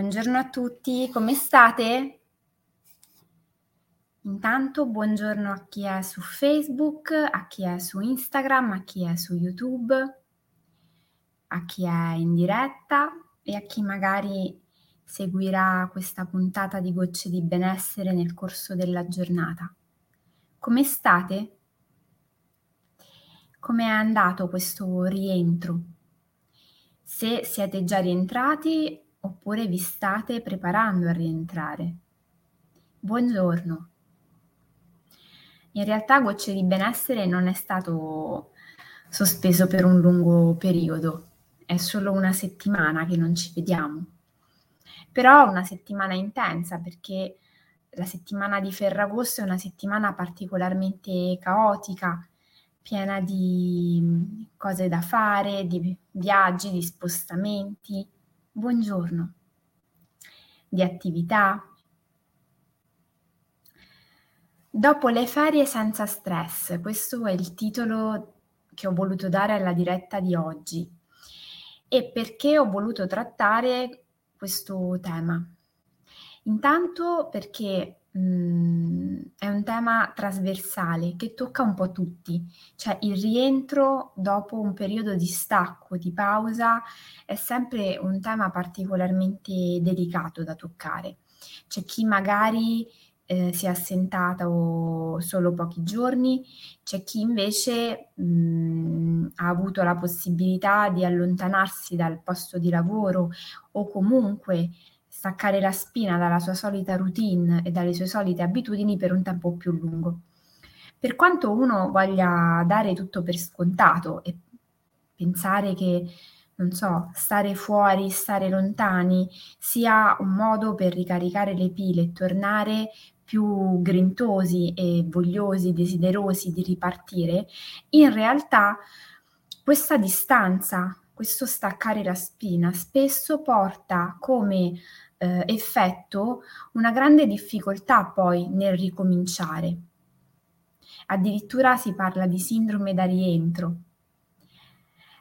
Buongiorno a tutti, come state? Intanto buongiorno a chi è su Facebook, a chi è su Instagram, a chi è su YouTube, a chi è in diretta e a chi magari seguirà questa puntata di Gocce di Benessere nel corso della giornata. Come state? Come è andato questo rientro? Se siete già rientrati oppure vi state preparando a rientrare. Buongiorno. In realtà Gocce di Benessere non è stato sospeso per un lungo periodo, è solo una settimana che non ci vediamo. Però una settimana intensa perché la settimana di Ferragosto è una settimana particolarmente caotica, piena di cose da fare, di viaggi, di spostamenti buongiorno, di attività. Dopo le ferie senza stress, questo è il titolo che ho voluto dare alla diretta di oggi. E perché ho voluto trattare questo tema? Intanto perché Mhmm, è un tema trasversale che tocca un po' tutti, cioè il rientro dopo un periodo di stacco, di pausa, è sempre un tema particolarmente delicato da toccare. C'è chi magari, ehm, si è assentato solo pochi giorni, c'è chi invece, mhmm, ha avuto la possibilità di allontanarsi dal posto di lavoro o comunque staccare la spina dalla sua solita routine e dalle sue solite abitudini per un tempo più lungo. Per quanto uno voglia dare tutto per scontato e pensare che, non so, stare fuori, stare lontani sia un modo per ricaricare le pile e tornare più grintosi e vogliosi, desiderosi di ripartire, in realtà questa distanza, questo staccare la spina spesso porta come eh, effetto una grande difficoltà poi nel ricominciare. Addirittura si parla di sindrome da rientro.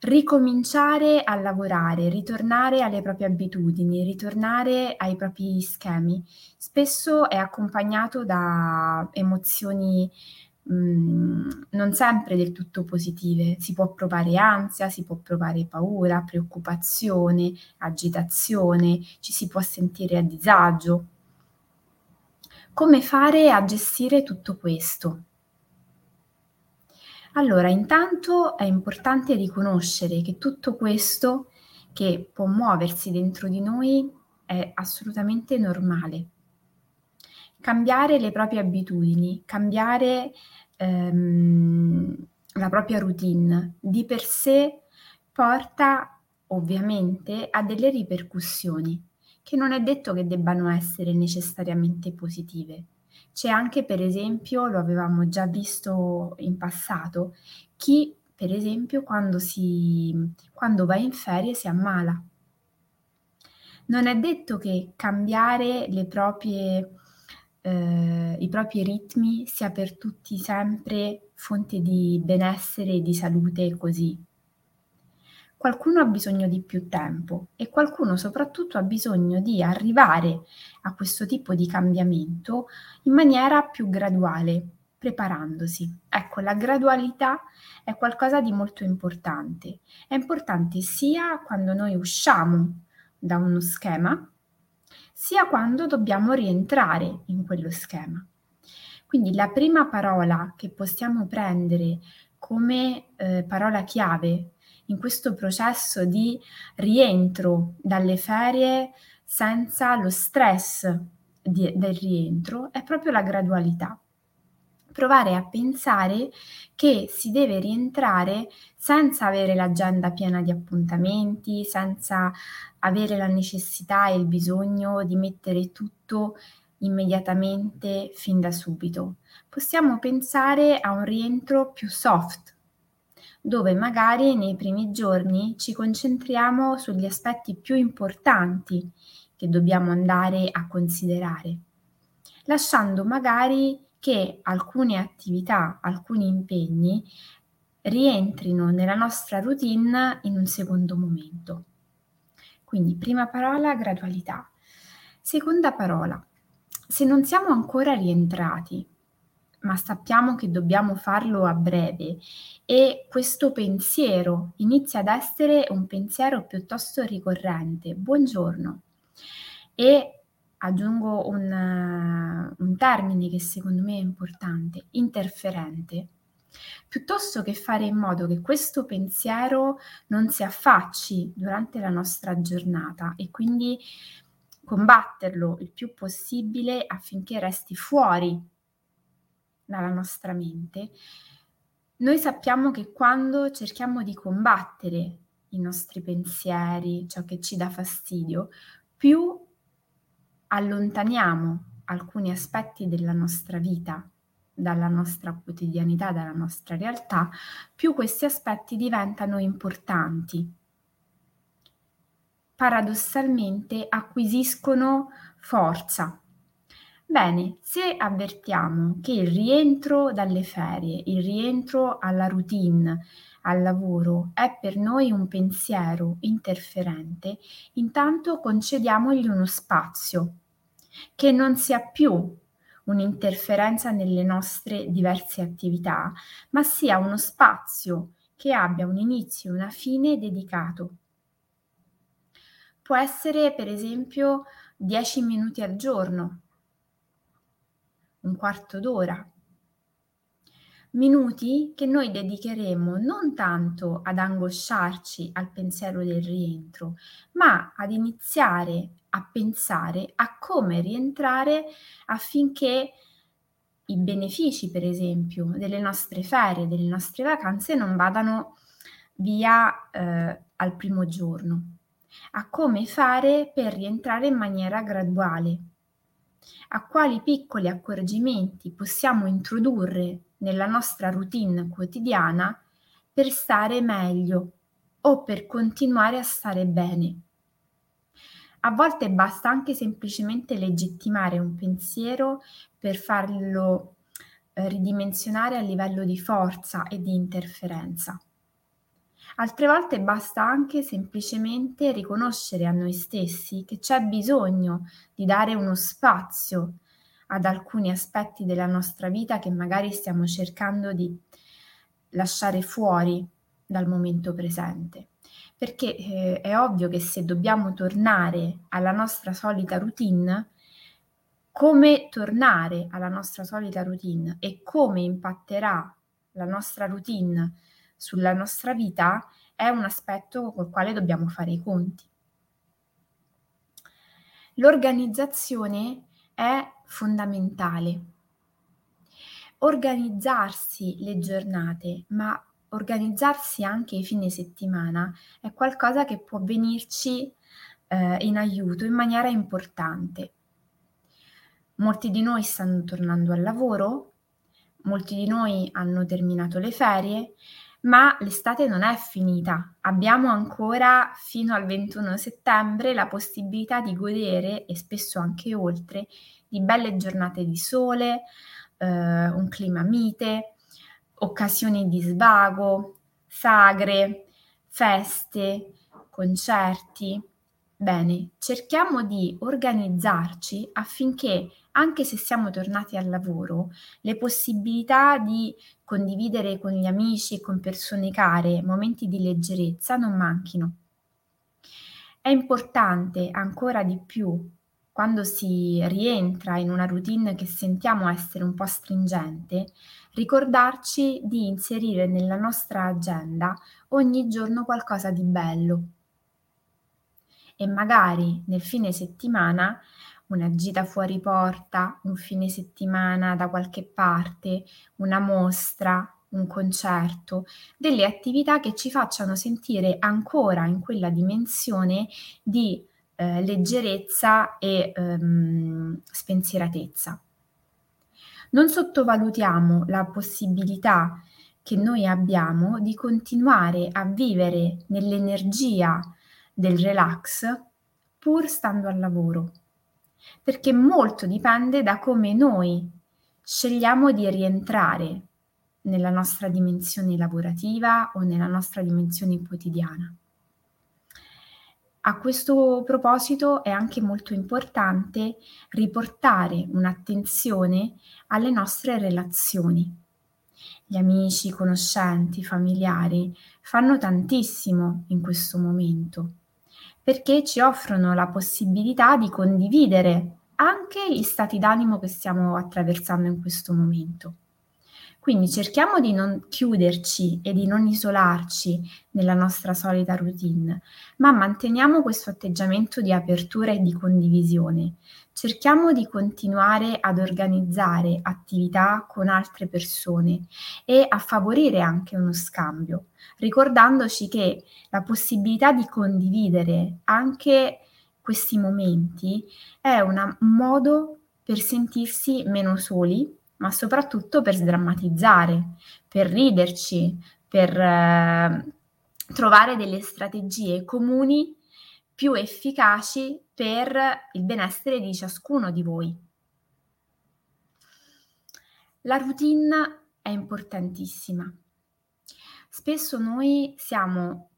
Ricominciare a lavorare, ritornare alle proprie abitudini, ritornare ai propri schemi, spesso è accompagnato da emozioni Mhmm, non sempre del tutto positive. Si può provare ansia, si può provare paura, preoccupazione, agitazione, ci si può sentire a disagio. Come fare a gestire tutto questo? Allora, intanto è importante riconoscere che tutto questo che può muoversi dentro di noi è assolutamente normale. Cambiare le proprie abitudini, cambiare ehm, la propria routine di per sé porta ovviamente a delle ripercussioni che non è detto che debbano essere necessariamente positive. C'è anche, per esempio, lo avevamo già visto in passato, chi, per esempio, quando, si, quando va in ferie si ammala. Non è detto che cambiare le proprie eh, i propri ritmi sia per tutti sempre fonte di benessere e di salute così. Qualcuno ha bisogno di più tempo e qualcuno soprattutto ha bisogno di arrivare a questo tipo di cambiamento in maniera più graduale, preparandosi. Ecco, la gradualità è qualcosa di molto importante. È importante sia quando noi usciamo da uno schema, sia quando dobbiamo rientrare in quello schema. Quindi la prima parola che possiamo prendere come eh, parola chiave in questo processo di rientro dalle ferie senza lo stress di, del rientro è proprio la gradualità. Provare a pensare che si deve rientrare senza avere l'agenda piena di appuntamenti, senza avere la necessità e il bisogno di mettere tutto immediatamente fin da subito. Possiamo pensare a un rientro più soft, dove magari nei primi giorni ci concentriamo sugli aspetti più importanti che dobbiamo andare a considerare, lasciando magari che alcune attività, alcuni impegni rientrino nella nostra routine in un secondo momento. Quindi prima parola gradualità. Seconda parola, se non siamo ancora rientrati, ma sappiamo che dobbiamo farlo a breve e questo pensiero inizia ad essere un pensiero piuttosto ricorrente, buongiorno, e aggiungo un, un termine che secondo me è importante, interferente, piuttosto che fare in modo che questo pensiero non si affacci durante la nostra giornata e quindi combatterlo il più possibile affinché resti fuori dalla nostra mente, noi sappiamo che quando cerchiamo di combattere i nostri pensieri, ciò che ci dà fastidio, più allontaniamo alcuni aspetti della nostra vita dalla nostra quotidianità, dalla nostra realtà, più questi aspetti diventano importanti. Paradossalmente acquisiscono forza. Bene, se avvertiamo che il rientro dalle ferie, il rientro alla routine, al lavoro è per noi un pensiero interferente, intanto concediamogli uno spazio che non sia più un'interferenza nelle nostre diverse attività, ma sia uno spazio che abbia un inizio e una fine dedicato. Può essere per esempio 10 minuti al giorno, un quarto d'ora, minuti che noi dedicheremo non tanto ad angosciarci al pensiero del rientro, ma ad iniziare a pensare a come rientrare affinché i benefici, per esempio, delle nostre ferie, delle nostre vacanze non vadano via eh, al primo giorno, a come fare per rientrare in maniera graduale, a quali piccoli accorgimenti possiamo introdurre nella nostra routine quotidiana per stare meglio o per continuare a stare bene. A volte basta anche semplicemente legittimare un pensiero per farlo eh, ridimensionare a livello di forza e di interferenza. Altre volte basta anche semplicemente riconoscere a noi stessi che c'è bisogno di dare uno spazio ad alcuni aspetti della nostra vita che magari stiamo cercando di lasciare fuori dal momento presente perché eh, è ovvio che se dobbiamo tornare alla nostra solita routine, come tornare alla nostra solita routine e come impatterà la nostra routine sulla nostra vita è un aspetto col quale dobbiamo fare i conti. L'organizzazione è fondamentale. Organizzarsi le giornate, ma organizzarsi anche i fine settimana è qualcosa che può venirci eh, in aiuto in maniera importante. Molti di noi stanno tornando al lavoro, molti di noi hanno terminato le ferie, ma l'estate non è finita. Abbiamo ancora fino al 21 settembre la possibilità di godere, e spesso anche oltre, di belle giornate di sole, eh, un clima mite, occasioni di svago, sagre, feste, concerti. Bene, cerchiamo di organizzarci affinché, anche se siamo tornati al lavoro, le possibilità di condividere con gli amici e con persone care momenti di leggerezza non manchino. È importante ancora di più quando si rientra in una routine che sentiamo essere un po' stringente, ricordarci di inserire nella nostra agenda ogni giorno qualcosa di bello. E magari nel fine settimana una gita fuori porta, un fine settimana da qualche parte, una mostra, un concerto, delle attività che ci facciano sentire ancora in quella dimensione di eh, leggerezza e ehm, spensieratezza. Non sottovalutiamo la possibilità che noi abbiamo di continuare a vivere nell'energia del relax pur stando al lavoro, perché molto dipende da come noi scegliamo di rientrare nella nostra dimensione lavorativa o nella nostra dimensione quotidiana A questo proposito è anche molto importante riportare un'attenzione alle nostre relazioni. Gli amici, conoscenti, familiari fanno tantissimo in questo momento perché ci offrono la possibilità di condividere anche gli stati d'animo che stiamo attraversando in questo momento. Quindi cerchiamo di non chiuderci e di non isolarci nella nostra solita routine, ma manteniamo questo atteggiamento di apertura e di condivisione. Cerchiamo di continuare ad organizzare attività con altre persone e a favorire anche uno scambio, ricordandoci che la possibilità di condividere anche questi momenti è una, un modo per sentirsi meno soli ma soprattutto per sdrammatizzare, per riderci, per eh, trovare delle strategie comuni più efficaci per il benessere di ciascuno di voi. La routine è importantissima. Spesso noi siamo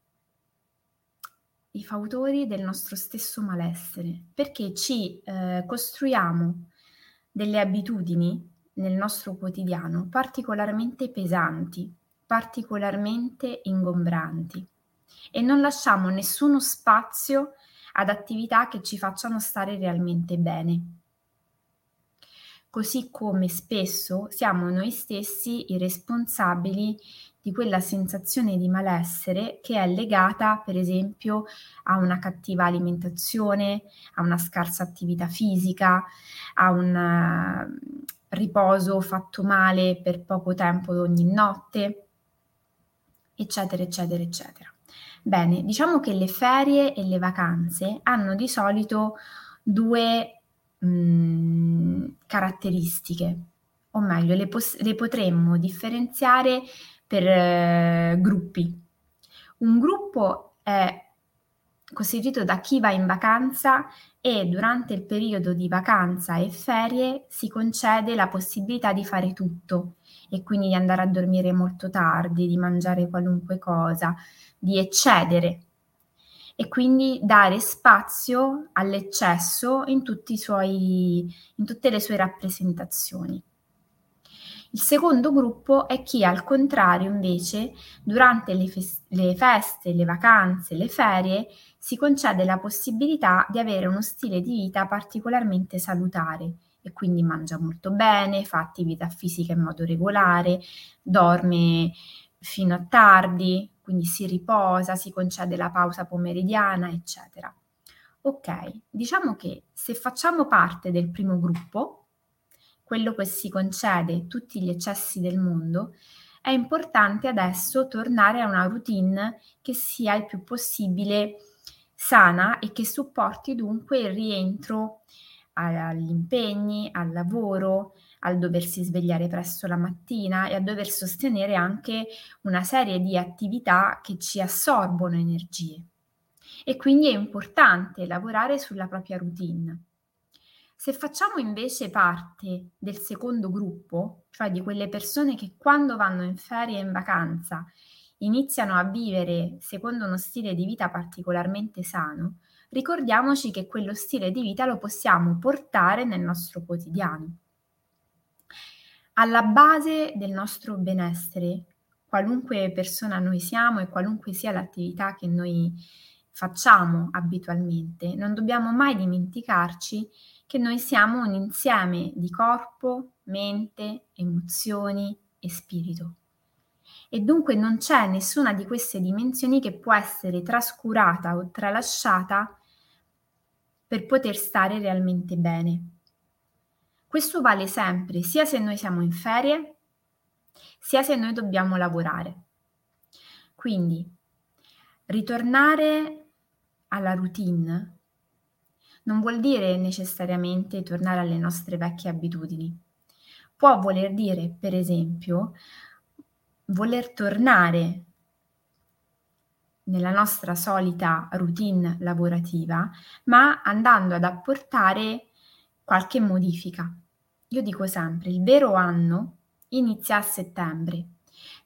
i fautori del nostro stesso malessere perché ci eh, costruiamo delle abitudini nel nostro quotidiano particolarmente pesanti, particolarmente ingombranti e non lasciamo nessuno spazio ad attività che ci facciano stare realmente bene. Così come spesso siamo noi stessi i responsabili di quella sensazione di malessere che è legata, per esempio, a una cattiva alimentazione, a una scarsa attività fisica, a un riposo fatto male per poco tempo ogni notte, eccetera, eccetera, eccetera. Bene, diciamo che le ferie e le vacanze hanno di solito due mh, mm, caratteristiche, o meglio, le, pos- le, potremmo differenziare per eh, gruppi. Un gruppo è costituito da chi va in vacanza e durante il periodo di vacanza e ferie si concede la possibilità di fare tutto e quindi di andare a dormire molto tardi, di mangiare qualunque cosa, di eccedere e quindi dare spazio all'eccesso in, suoi, in tutte le sue rappresentazioni. Il secondo gruppo è chi al contrario invece durante le, fes- le feste, le vacanze, le ferie si concede la possibilità di avere uno stile di vita particolarmente salutare e quindi mangia molto bene, fa attività fisica in modo regolare, dorme fino a tardi, quindi si riposa, si concede la pausa pomeridiana, eccetera. Ok, diciamo che se facciamo parte del primo gruppo, quello che si concede tutti gli eccessi del mondo, è importante adesso tornare a una routine che sia il più possibile sana e che supporti dunque il rientro agli impegni, al lavoro, al doversi svegliare presto la mattina e a dover sostenere anche una serie di attività che ci assorbono energie. E quindi è importante lavorare sulla propria routine. Se facciamo invece parte del secondo gruppo, cioè di quelle persone che quando vanno in ferie e in vacanza iniziano a vivere secondo uno stile di vita particolarmente sano, ricordiamoci che quello stile di vita lo possiamo portare nel nostro quotidiano. Alla base del nostro benessere, qualunque persona noi siamo e qualunque sia l'attività che noi facciamo abitualmente, non dobbiamo mai dimenticarci che noi siamo un insieme di corpo, mente, emozioni e spirito. E dunque non c'è nessuna di queste dimensioni che può essere trascurata o tralasciata per poter stare realmente bene. Questo vale sempre, sia se noi siamo in ferie, sia se noi dobbiamo lavorare. Quindi ritornare alla routine non vuol dire necessariamente tornare alle nostre vecchie abitudini. Può voler dire, per esempio, voler tornare nella nostra solita routine lavorativa, ma andando ad apportare qualche modifica. Io dico sempre, il vero anno inizia a settembre,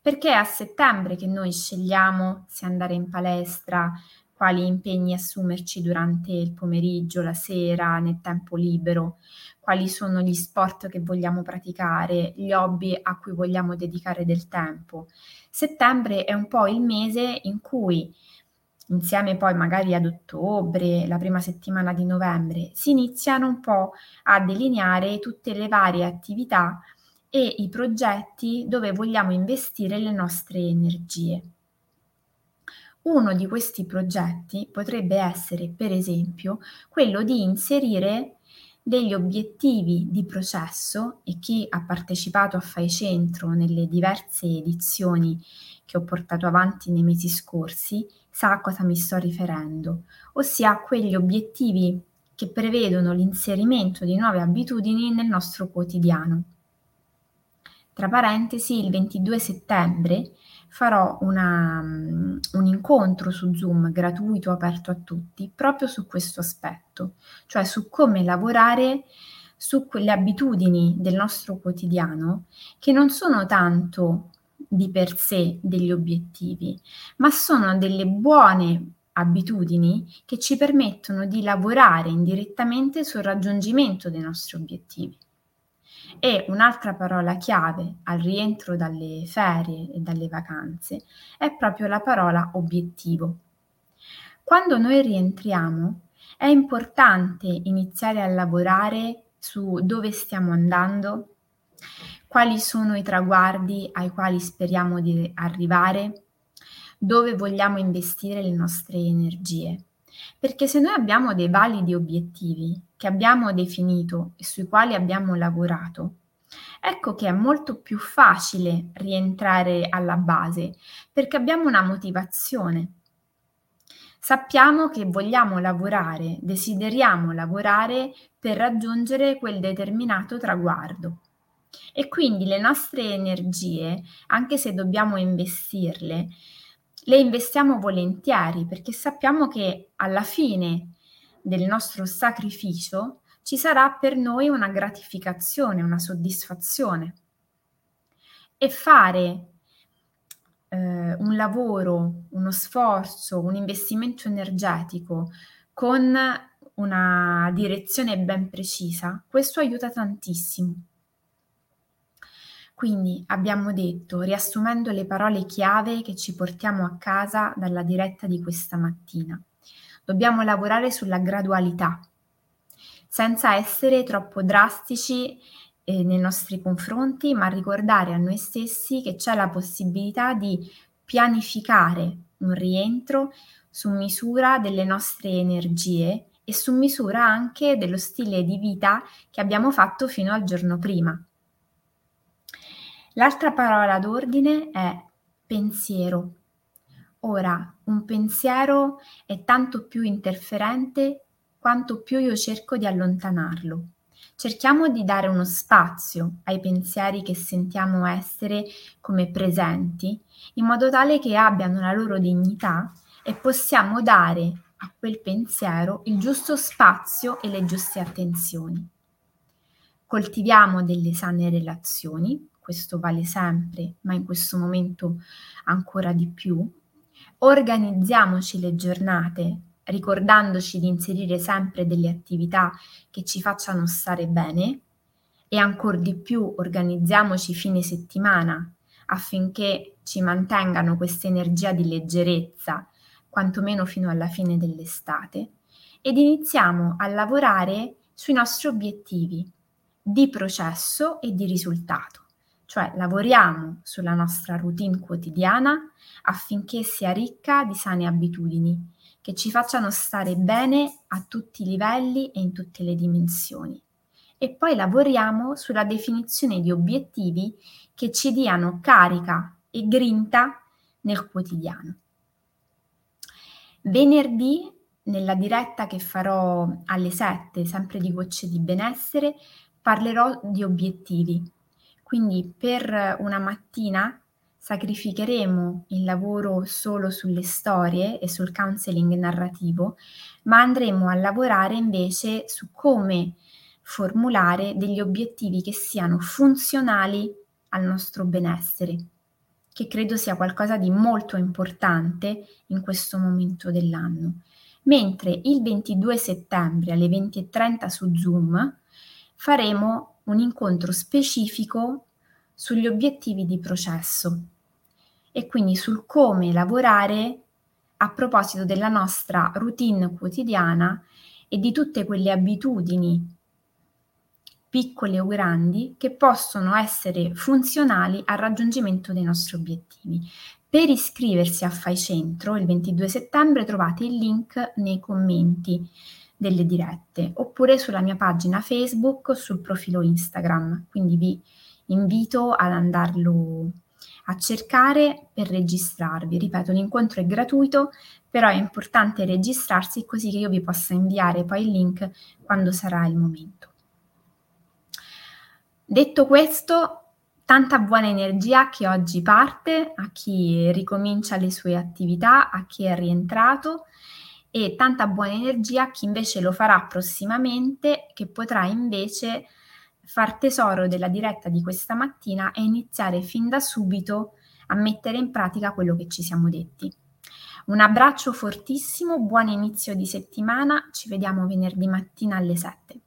perché è a settembre che noi scegliamo se andare in palestra, quali impegni assumerci durante il pomeriggio, la sera, nel tempo libero, quali sono gli sport che vogliamo praticare, gli hobby a cui vogliamo dedicare del tempo. Settembre è un po' il mese in cui insieme poi magari ad ottobre, la prima settimana di novembre, si iniziano un po' a delineare tutte le varie attività e i progetti dove vogliamo investire le nostre energie. Uno di questi progetti potrebbe essere, per esempio, quello di inserire degli obiettivi di processo e chi ha partecipato a Fai Centro nelle diverse edizioni che ho portato avanti nei mesi scorsi sa a cosa mi sto riferendo, ossia quegli obiettivi che prevedono l'inserimento di nuove abitudini nel nostro quotidiano. Tra parentesi, il 22 settembre farò una, um, un incontro su Zoom gratuito aperto a tutti proprio su questo aspetto, cioè su come lavorare su quelle abitudini del nostro quotidiano che non sono tanto di per sé degli obiettivi, ma sono delle buone abitudini che ci permettono di lavorare indirettamente sul raggiungimento dei nostri obiettivi. E un'altra parola chiave al rientro dalle ferie e dalle vacanze è proprio la parola obiettivo. Quando noi rientriamo è importante iniziare a lavorare su dove stiamo andando, quali sono i traguardi ai quali speriamo di arrivare, dove vogliamo investire le nostre energie. Perché se noi abbiamo dei validi obiettivi che abbiamo definito e sui quali abbiamo lavorato, ecco che è molto più facile rientrare alla base perché abbiamo una motivazione. Sappiamo che vogliamo lavorare, desideriamo lavorare per raggiungere quel determinato traguardo. E quindi le nostre energie, anche se dobbiamo investirle, le investiamo volentieri perché sappiamo che alla fine del nostro sacrificio ci sarà per noi una gratificazione, una soddisfazione. E fare eh, un lavoro, uno sforzo, un investimento energetico con una direzione ben precisa, questo aiuta tantissimo. Quindi abbiamo detto, riassumendo le parole chiave che ci portiamo a casa dalla diretta di questa mattina, dobbiamo lavorare sulla gradualità, senza essere troppo drastici eh, nei nostri confronti, ma ricordare a noi stessi che c'è la possibilità di pianificare un rientro su misura delle nostre energie e su misura anche dello stile di vita che abbiamo fatto fino al giorno prima. L'altra parola d'ordine è pensiero. Ora, un pensiero è tanto più interferente quanto più io cerco di allontanarlo. Cerchiamo di dare uno spazio ai pensieri che sentiamo essere come presenti, in modo tale che abbiano la loro dignità e possiamo dare a quel pensiero il giusto spazio e le giuste attenzioni. Coltiviamo delle sane relazioni, questo vale sempre, ma in questo momento ancora di più. Organizziamoci le giornate ricordandoci di inserire sempre delle attività che ci facciano stare bene e ancora di più organizziamoci fine settimana affinché ci mantengano questa energia di leggerezza, quantomeno fino alla fine dell'estate, ed iniziamo a lavorare sui nostri obiettivi di processo e di risultato. Cioè lavoriamo sulla nostra routine quotidiana affinché sia ricca di sane abitudini che ci facciano stare bene a tutti i livelli e in tutte le dimensioni. E poi lavoriamo sulla definizione di obiettivi che ci diano carica e grinta nel quotidiano. Venerdì, nella diretta che farò alle 7, sempre di Gocce di Benessere, parlerò di obiettivi quindi per una mattina sacrificheremo il lavoro solo sulle storie e sul counseling narrativo, ma andremo a lavorare invece su come formulare degli obiettivi che siano funzionali al nostro benessere. che credo sia qualcosa di molto importante in questo momento dell'anno. Mentre il 22 settembre alle 20.30 su Zoom faremo un incontro specifico sugli obiettivi di processo e quindi sul come lavorare a proposito della nostra routine quotidiana e di tutte quelle abitudini piccole o grandi che possono essere funzionali al raggiungimento dei nostri obiettivi. Per iscriversi a Fai Centro il 22 settembre trovate il link nei commenti delle dirette oppure sulla mia pagina Facebook o sul profilo Instagram, quindi vi invito ad andarlo a cercare per registrarvi. Ripeto, l'incontro è gratuito, però è importante registrarsi così che io vi possa inviare poi il link quando sarà il momento. Detto questo, tanta buona energia a chi oggi parte, a chi ricomincia le sue attività, a chi è rientrato e tanta buona energia a chi invece lo farà prossimamente, che potrà invece far tesoro della diretta di questa mattina e iniziare fin da subito a mettere in pratica quello che ci siamo detti. Un abbraccio fortissimo, buon inizio di settimana, ci vediamo venerdì mattina alle 7.